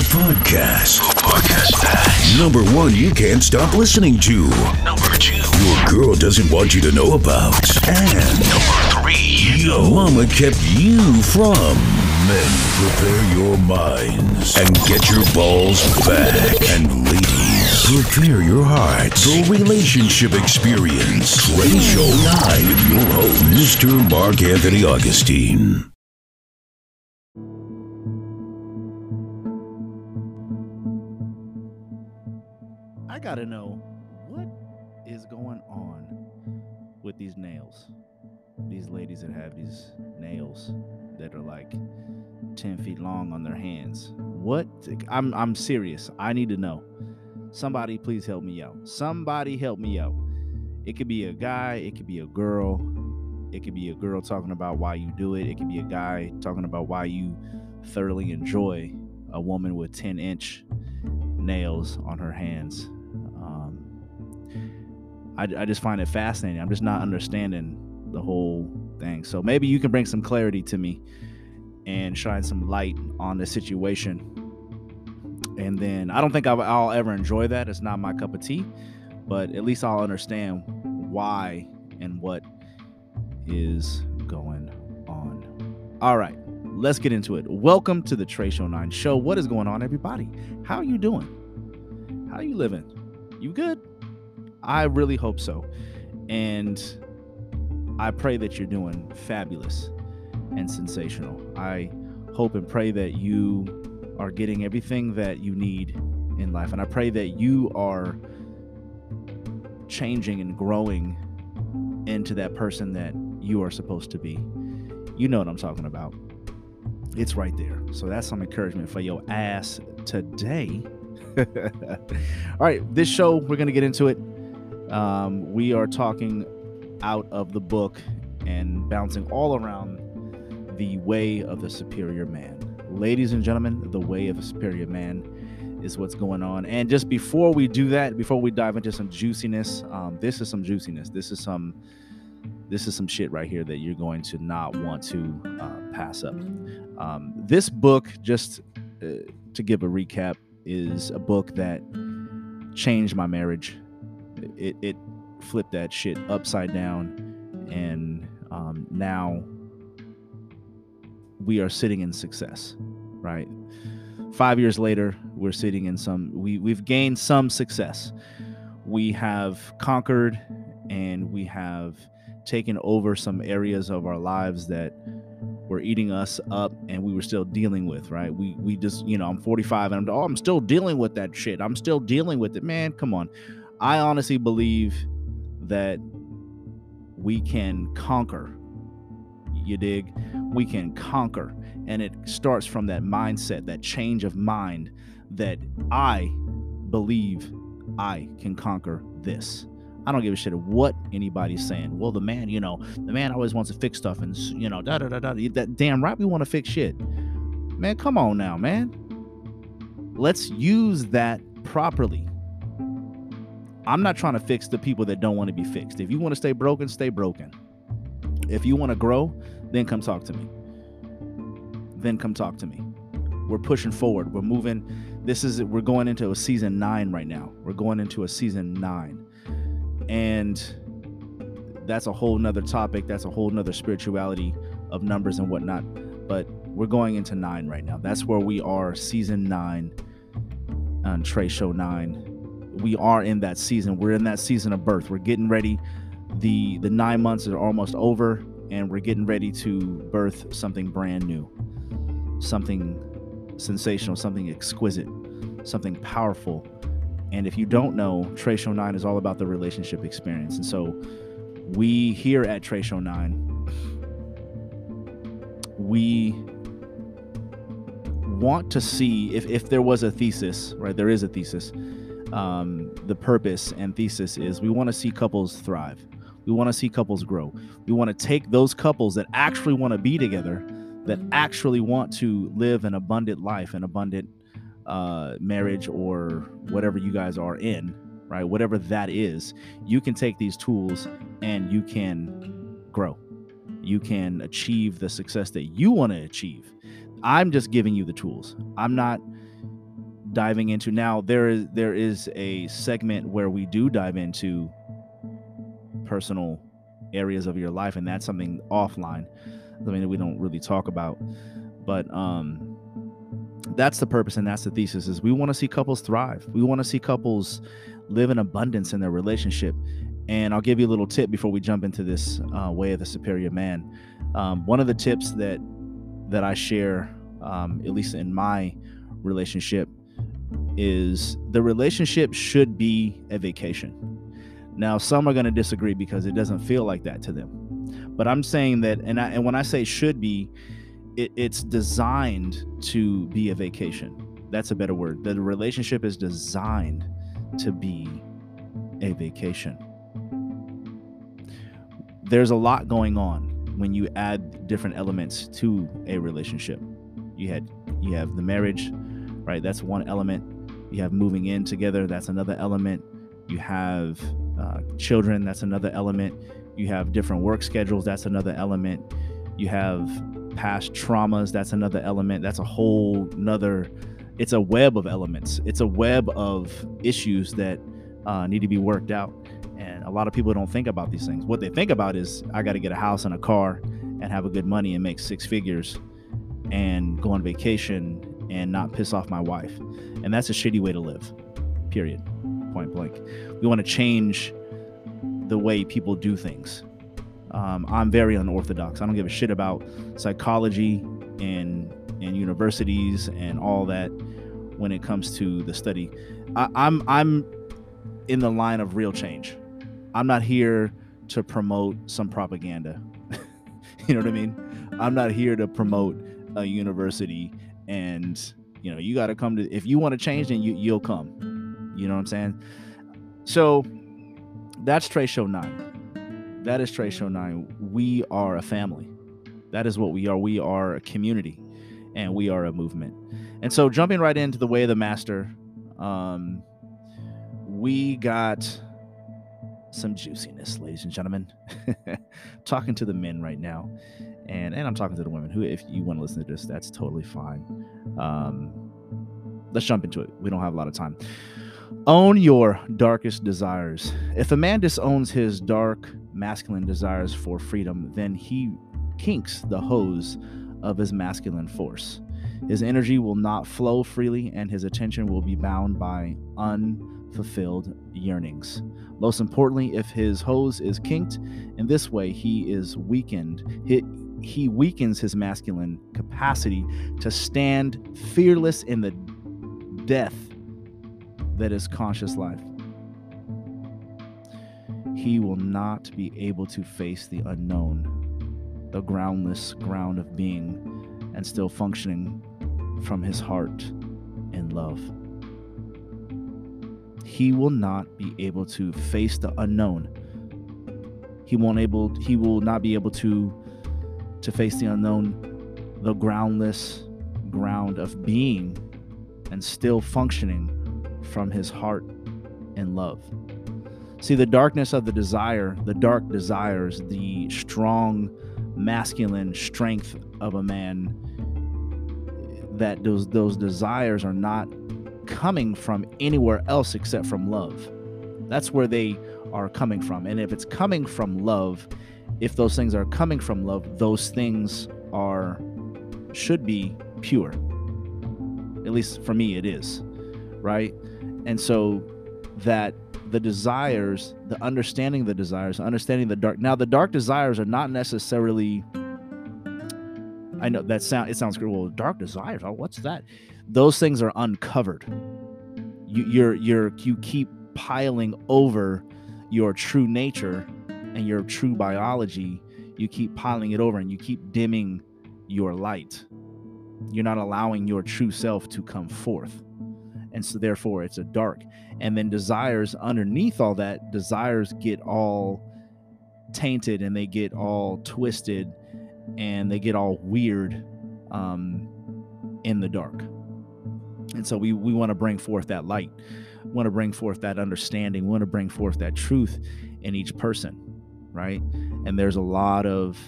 podcast. Podcast. Number one, you can't stop listening to. Number two, your girl doesn't want you to know about. And number three, your mama kept you from. Men, prepare your minds and get your balls back. And ladies, prepare your hearts The relationship experience. Trey Show 9 with your host, Mr. Mark Anthony Augustine. I gotta know what is going on with these nails. These ladies that have these nails that are like 10 feet long on their hands. What? I'm, I'm serious. I need to know. Somebody, please help me out. Somebody help me out. It could be a guy, it could be a girl, it could be a girl talking about why you do it, it could be a guy talking about why you thoroughly enjoy a woman with 10 inch nails on her hands. I, I just find it fascinating. I'm just not understanding the whole thing. So maybe you can bring some clarity to me and shine some light on the situation. And then I don't think I'll, I'll ever enjoy that. It's not my cup of tea, but at least I'll understand why and what is going on. All right, let's get into it. Welcome to the Trey Show 9 show. What is going on, everybody? How are you doing? How are you living? You good? I really hope so. And I pray that you're doing fabulous and sensational. I hope and pray that you are getting everything that you need in life. And I pray that you are changing and growing into that person that you are supposed to be. You know what I'm talking about. It's right there. So that's some encouragement for your ass today. All right, this show, we're going to get into it. Um, we are talking out of the book and bouncing all around the way of the superior man. Ladies and gentlemen, the way of a superior man is what's going on. And just before we do that, before we dive into some juiciness, um, this is some juiciness. This is some this is some shit right here that you're going to not want to uh, pass up. Um, this book, just uh, to give a recap, is a book that changed my marriage. It, it flipped that shit upside down, and um, now we are sitting in success, right? Five years later, we're sitting in some. We we've gained some success. We have conquered, and we have taken over some areas of our lives that were eating us up and we were still dealing with right we we just you know i'm 45 and i'm oh i'm still dealing with that shit i'm still dealing with it man come on i honestly believe that we can conquer you dig we can conquer and it starts from that mindset that change of mind that i believe i can conquer this I don't give a shit what anybody's saying. Well, the man, you know, the man always wants to fix stuff and, you know, da da da da. That damn right we want to fix shit. Man, come on now, man. Let's use that properly. I'm not trying to fix the people that don't want to be fixed. If you want to stay broken, stay broken. If you want to grow, then come talk to me. Then come talk to me. We're pushing forward. We're moving. This is we're going into a season 9 right now. We're going into a season 9 and that's a whole nother topic that's a whole nother spirituality of numbers and whatnot but we're going into nine right now that's where we are season nine on trey show nine we are in that season we're in that season of birth we're getting ready the the nine months are almost over and we're getting ready to birth something brand new something sensational something exquisite something powerful and if you don't know, Trey Show 9 is all about the relationship experience. And so we here at Trey Show 9, we want to see if, if there was a thesis, right? There is a thesis. Um, the purpose and thesis is we want to see couples thrive. We want to see couples grow. We want to take those couples that actually want to be together, that actually want to live an abundant life, an abundant uh, marriage or whatever you guys are in, right? Whatever that is, you can take these tools and you can grow. You can achieve the success that you want to achieve. I'm just giving you the tools. I'm not diving into. Now there is there is a segment where we do dive into personal areas of your life and that's something offline i mean we don't really talk about. But um that's the purpose and that's the thesis is we want to see couples thrive. We want to see couples live in abundance in their relationship. And i'll give you a little tip before we jump into this uh, way of the superior man. Um, one of the tips that that i share um, at least in my relationship is the relationship should be a vacation now some are going to disagree because it doesn't feel like that to them but i'm saying that and, I, and when i say should be it, it's designed to be a vacation. That's a better word. The relationship is designed to be a vacation. There's a lot going on when you add different elements to a relationship. You had you have the marriage, right? That's one element. You have moving in together. That's another element. You have uh, children. That's another element. You have different work schedules. That's another element. You have past traumas that's another element that's a whole nother it's a web of elements it's a web of issues that uh, need to be worked out and a lot of people don't think about these things what they think about is i got to get a house and a car and have a good money and make six figures and go on vacation and not piss off my wife and that's a shitty way to live period point blank we want to change the way people do things um, I'm very unorthodox. I don't give a shit about psychology and and universities and all that when it comes to the study. I, I'm I'm in the line of real change. I'm not here to promote some propaganda. you know what I mean? I'm not here to promote a university and you know you got to come to if you want to change then you you'll come. You know what I'm saying? So that's Trey Show 9 that is Trey Show 9. We are a family. That is what we are. We are a community and we are a movement. And so, jumping right into the way of the master, um, we got some juiciness, ladies and gentlemen. talking to the men right now, and and I'm talking to the women. Who, if you want to listen to this, that's totally fine. Um, let's jump into it. We don't have a lot of time. Own your darkest desires. If a man disowns his dark masculine desires for freedom, then he kinks the hose of his masculine force. His energy will not flow freely, and his attention will be bound by unfulfilled yearnings. Most importantly, if his hose is kinked in this way, he is weakened. He, he weakens his masculine capacity to stand fearless in the death that is conscious life he will not be able to face the unknown, the groundless ground of being, and still functioning from his heart in love. He will not be able to face the unknown. He won't able he will not be able to to face the unknown, the groundless ground of being and still functioning from his heart and love. See, the darkness of the desire, the dark desires, the strong masculine strength of a man, that those those desires are not coming from anywhere else except from love. That's where they are coming from. And if it's coming from love, if those things are coming from love, those things are should be pure. At least for me it is. Right? And so that the desires, the understanding the desires, understanding the dark. Now, the dark desires are not necessarily. I know that sound. It sounds good. Well, dark desires. Oh, what's that? Those things are uncovered. You, you're you're you keep piling over your true nature and your true biology. You keep piling it over, and you keep dimming your light. You're not allowing your true self to come forth. And so therefore it's a dark. And then desires underneath all that desires get all tainted and they get all twisted and they get all weird um, in the dark. And so we we want to bring forth that light. Want to bring forth that understanding. Want to bring forth that truth in each person right and there's a lot of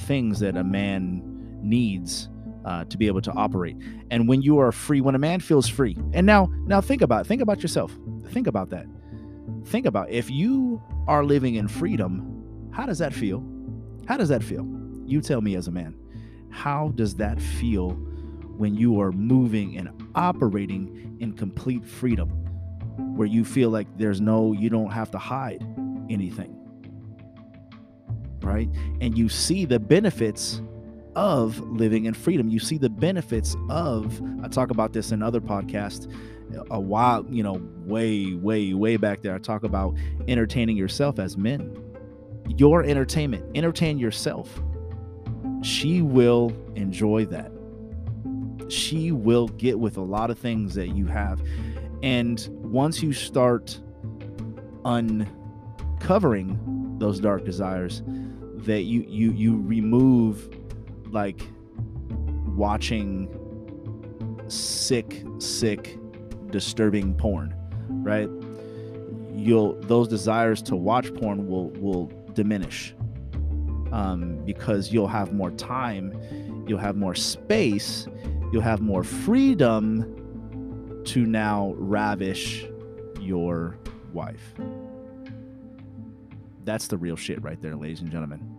things that a man needs uh, to be able to operate. And when you are free, when a man feels free, and now now think about think about yourself. Think about that. Think about if you are living in freedom, how does that feel? How does that feel? You tell me as a man. How does that feel when you are moving and operating in complete freedom? Where you feel like there's no, you don't have to hide anything. Right? And you see the benefits of living in freedom. You see the benefits of, I talk about this in other podcasts a while, you know, way, way, way back there. I talk about entertaining yourself as men. Your entertainment, entertain yourself. She will enjoy that. She will get with a lot of things that you have. And once you start uncovering those dark desires, that you you you remove like watching sick, sick, disturbing porn, right? You'll those desires to watch porn will will diminish um, because you'll have more time, you'll have more space, you'll have more freedom to now ravish your wife. That's the real shit right there, ladies and gentlemen.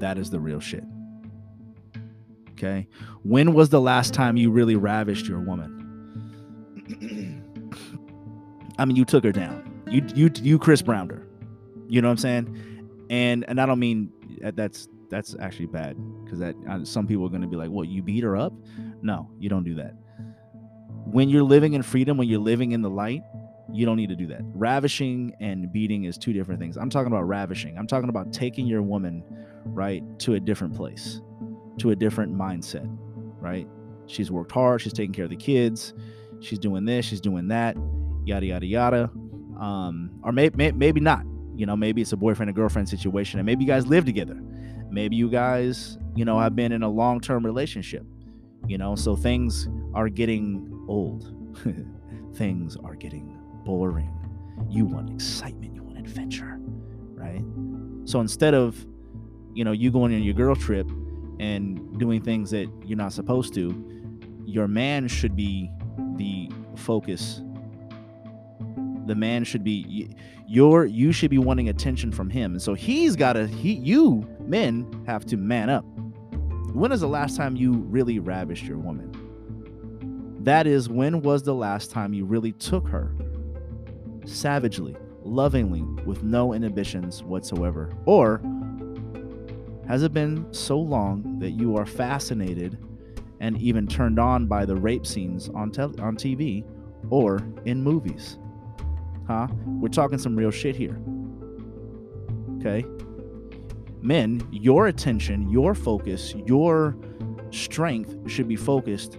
That is the real shit. Okay. When was the last time you really ravished your woman? I mean, you took her down. You you you Chris Browned her. You know what I'm saying? And and I don't mean uh, that's that's actually bad because that uh, some people are going to be like, "What? You beat her up?" No, you don't do that. When you're living in freedom, when you're living in the light, you don't need to do that. Ravishing and beating is two different things. I'm talking about ravishing. I'm talking about taking your woman right, to a different place, to a different mindset, right? She's worked hard, she's taking care of the kids, she's doing this, she's doing that, yada, yada, yada. Um, or may, may, maybe not. You know, maybe it's a boyfriend and girlfriend situation, and maybe you guys live together. Maybe you guys, you know, have been in a long term relationship, you know, so things are getting old. things are getting boring. You want excitement, you want adventure, right? So instead of you know, you going on your girl trip and doing things that you're not supposed to, your man should be the focus. The man should be your you should be wanting attention from him. And so he's got to he you men have to man up. When is the last time you really ravished your woman? That is when was the last time you really took her savagely, lovingly, with no inhibitions whatsoever? Or has it been so long that you are fascinated and even turned on by the rape scenes on, te- on TV or in movies? Huh? We're talking some real shit here. Okay? Men, your attention, your focus, your strength should be focused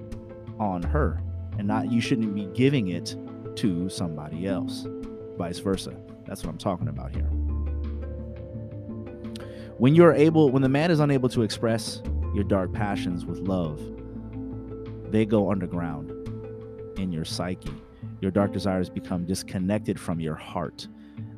on her and not you shouldn't be giving it to somebody else. Vice versa. That's what I'm talking about here when you're able when the man is unable to express your dark passions with love they go underground in your psyche your dark desires become disconnected from your heart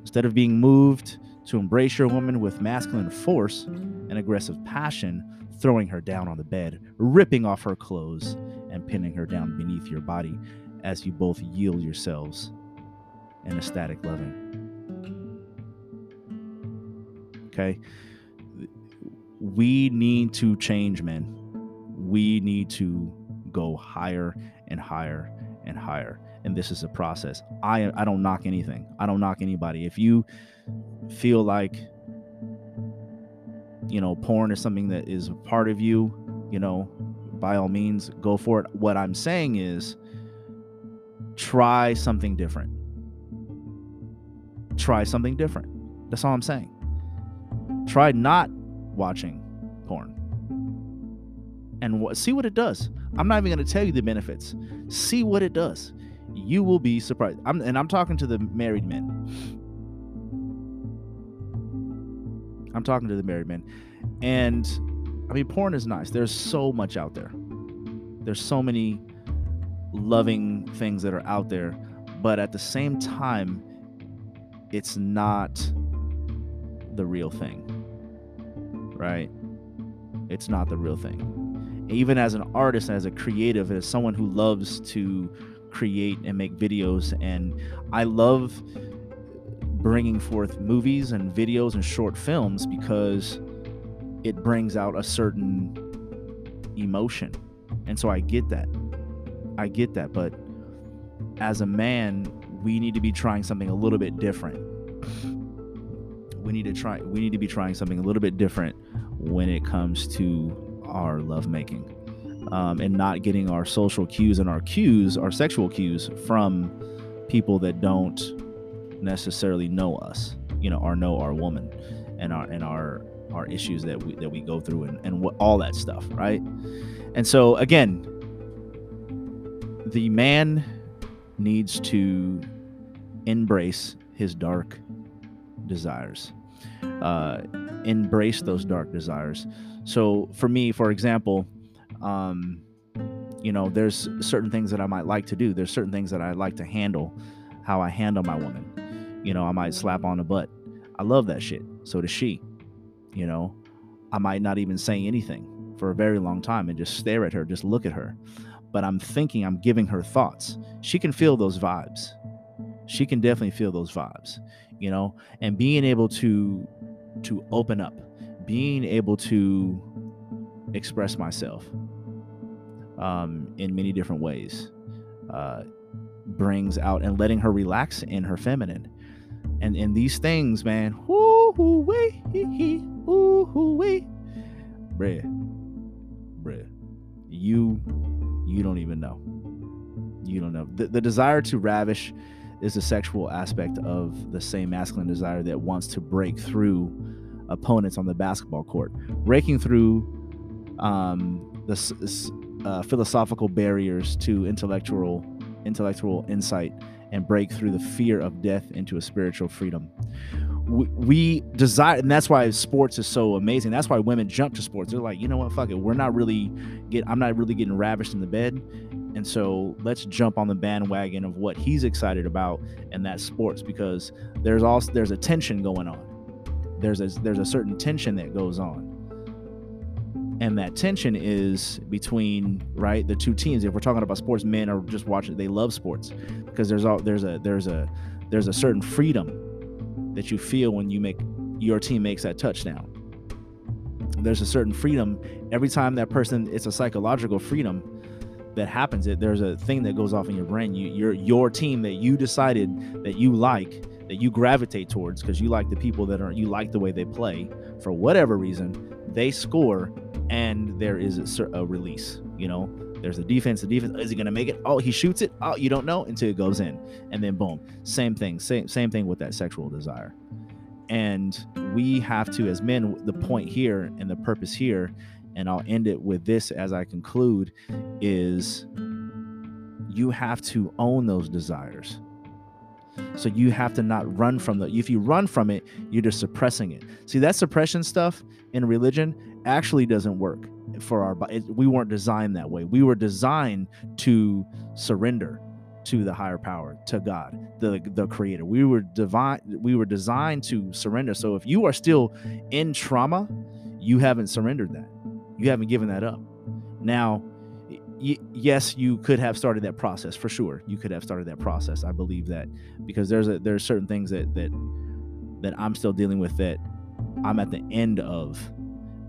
instead of being moved to embrace your woman with masculine force and aggressive passion throwing her down on the bed ripping off her clothes and pinning her down beneath your body as you both yield yourselves in ecstatic loving okay we need to change, men. We need to go higher and higher and higher. And this is a process. I I don't knock anything. I don't knock anybody. If you feel like you know porn is something that is a part of you, you know, by all means go for it. What I'm saying is try something different. Try something different. That's all I'm saying. Try not watching porn and w- see what it does. I'm not even going to tell you the benefits. See what it does. You will be surprised. I'm, and I'm talking to the married men. I'm talking to the married men. And I mean, porn is nice. There's so much out there. There's so many loving things that are out there. But at the same time, it's not the real thing right? It's not the real thing. Even as an artist, as a creative, as someone who loves to create and make videos, and I love bringing forth movies and videos and short films because it brings out a certain emotion. And so I get that. I get that. But as a man, we need to be trying something a little bit different. We need to try we need to be trying something a little bit different when it comes to our lovemaking. Um, and not getting our social cues and our cues, our sexual cues from people that don't necessarily know us, you know, or know our woman and our and our our issues that we that we go through and, and what all that stuff, right? And so again, the man needs to embrace his dark desires. Uh, embrace those dark desires. So for me, for example, um, you know, there's certain things that I might like to do. There's certain things that I like to handle, how I handle my woman. You know, I might slap on the butt. I love that shit. So does she. You know, I might not even say anything for a very long time and just stare at her, just look at her. But I'm thinking, I'm giving her thoughts. She can feel those vibes. She can definitely feel those vibes, you know, and being able to to open up, being able to express myself um, in many different ways uh, brings out and letting her relax in her feminine. And in these things, man, hoo wee hee hee hoo wee, bruh, bruh, you you don't even know. You don't know. The, the desire to ravish is the sexual aspect of the same masculine desire that wants to break through opponents on the basketball court, breaking through um, the uh, philosophical barriers to intellectual intellectual insight and break through the fear of death into a spiritual freedom. We, we desire, and that's why sports is so amazing. That's why women jump to sports. They're like, you know what, fuck it. We're not really get. I'm not really getting ravished in the bed, and so let's jump on the bandwagon of what he's excited about, and that's sports because there's also there's a tension going on. There's a there's a certain tension that goes on and that tension is between right the two teams if we're talking about sports men are just watching they love sports because there's all there's a there's a there's a certain freedom that you feel when you make your team makes that touchdown. There's a certain freedom. Every time that person it's a psychological freedom that happens. It there's a thing that goes off in your brain. You your your team that you decided that you like that you gravitate towards because you like the people that are you like the way they play. For whatever reason they score and there is a, a release. You know, there's a defense. The defense is he going to make it? Oh, he shoots it. Oh, you don't know until it goes in, and then boom, same thing. Same same thing with that sexual desire. And we have to, as men, the point here and the purpose here, and I'll end it with this as I conclude, is you have to own those desires. So you have to not run from the. If you run from it, you're just suppressing it. See that suppression stuff in religion actually doesn't work for our. It, we weren't designed that way. We were designed to surrender to the higher power, to God, the the Creator. We were divine. We were designed to surrender. So if you are still in trauma, you haven't surrendered that. You haven't given that up. Now yes, you could have started that process for sure. You could have started that process. I believe that because there's a there's certain things that that that I'm still dealing with that I'm at the end of.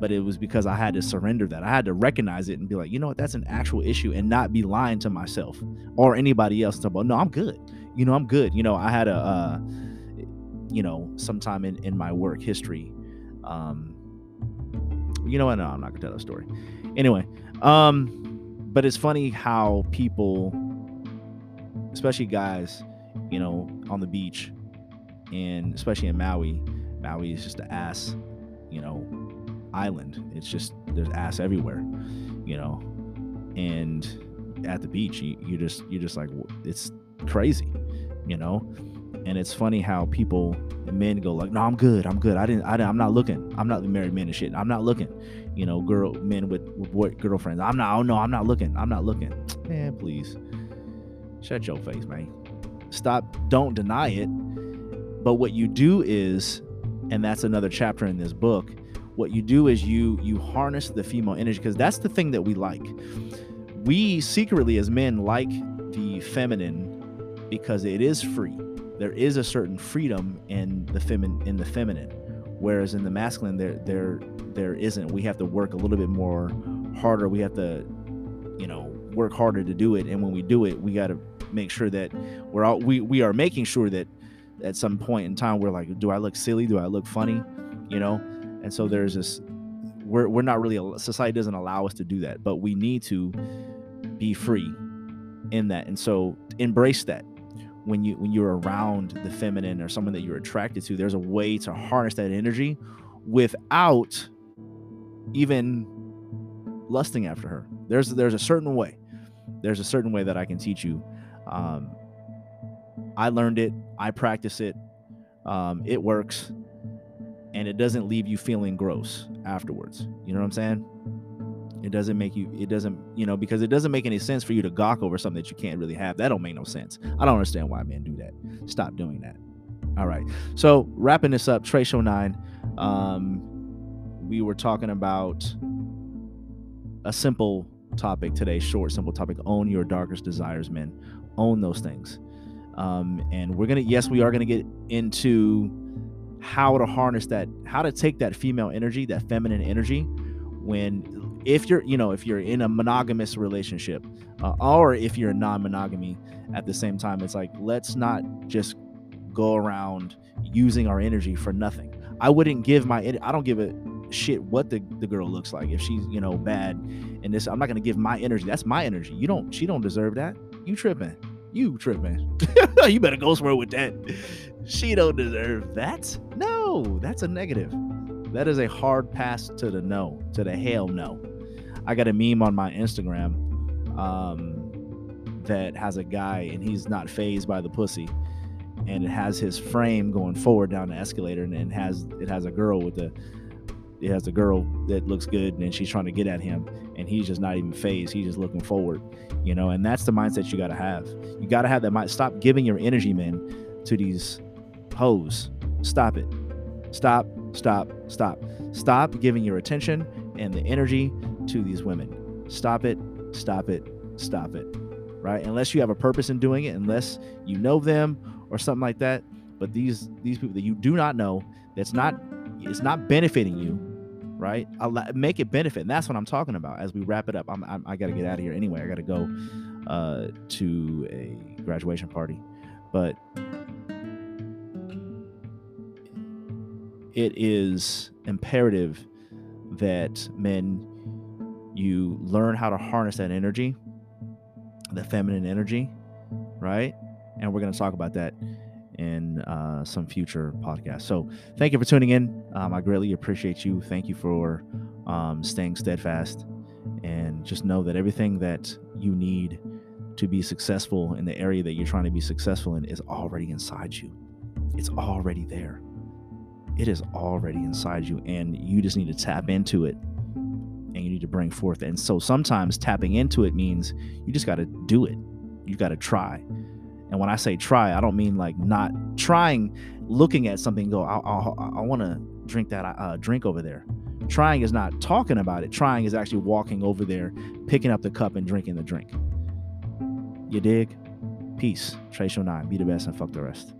But it was because I had to surrender that. I had to recognize it and be like, you know what, that's an actual issue, and not be lying to myself or anybody else. About no, I'm good. You know, I'm good. You know, I had a, uh, you know, sometime in in my work history, um, you know what? No, I'm not gonna tell that story. Anyway, um, but it's funny how people, especially guys, you know, on the beach, and especially in Maui, Maui is just an ass, you know, island. It's just there's ass everywhere, you know, and at the beach, you, you just you're just like it's crazy, you know, and it's funny how people men go like, no, I'm good, I'm good. I didn't, I didn't I'm not looking. I'm not the married men and shit. I'm not looking you know, girl men with, with boy, girlfriends. I'm not. Oh no, I'm not looking. I'm not looking. Man, please, shut your face, man. Stop. Don't deny it. But what you do is, and that's another chapter in this book. what you do is you you harness the female energy because that's the thing that we like we secretly as men like the feminine because it is free there is a certain freedom in the feminine in the feminine whereas in the masculine there there there isn't. We have to work a little bit more harder. We have to you know work harder to do it. And when we do it we got to make sure that we're all we we are making sure that at some point in time we're like do i look silly? Do i look funny? You know? And so there's this we're, we're not really society doesn't allow us to do that but we need to be free in that. And so embrace that when you when you're around the feminine or someone that you're attracted to there's a way to harness that energy without even lusting after her. There's there's a certain way. There's a certain way that i can teach you. Um, i learned it. I practice it. Um, it works. And it doesn't leave you feeling gross afterwards. You know what i'm saying it doesn't make you it doesn't you know because it doesn't make any sense for you to gawk over something that you can't really have. That don't make no sense. I don't understand why men do that. Stop doing that. All right. So wrapping this up trey show 9 um we were talking about a simple topic today short simple topic. Own your darkest desires men. Own those things. Um and we're gonna yes we are gonna get into how to harness that how to take that female energy that feminine energy when if you're you know if you're in a monogamous relationship uh, or if you're non-monogamy at the same time it's like let's not just go around using our energy for nothing. I wouldn't give my i don't give a shit what the, the girl looks like. If she's you know bad and this i'm not gonna give my energy that's my energy. You don't she don't deserve that. You tripping. You tripping. You better go somewhere with that. She don't deserve that. No that's a negative. That is a hard pass to the no to the hell no I got a meme on my Instagram um, that has a guy and he's not fazed by the pussy, and it has his frame going forward down the escalator, and it has it has a girl with the it has a girl that looks good, and she's trying to get at him, and he's just not even fazed. He's just looking forward, you know. And that's the mindset you got to have. You got to have that mind. Stop giving your energy, men, to these hoes. Stop it. Stop. Stop. Stop. Stop giving your attention and the energy to these women. Stop it, stop it, stop it. Right? Unless you have a purpose in doing it, unless you know them or something like that. But these these people that you do not know, that's not it's not benefiting you, right? I'll make it benefit. And that's what I'm talking about. As we wrap it up, I'm, I'm i got to get out of here anyway. I got to go uh, to a graduation party, but it is imperative that men you learn how to harness that energy, the feminine energy, right? And we're going to talk about that in uh, some future podcast. So thank you for tuning in. Um, I greatly appreciate you. Thank you for um, staying steadfast. And just know that everything that you need to be successful in the area that you're trying to be successful in is already inside you. It's already there. It is already inside you. And you just need to tap into it and you need to bring forth. And so sometimes tapping into it means you just got to do it. You got to try. And when I say try, I don't mean like not trying, looking at something, go, I, I, I want to drink that uh, drink over there. Trying is not talking about it. Trying is actually walking over there, picking up the cup and drinking the drink. You dig? Peace. Show 9. Be the best and fuck the rest.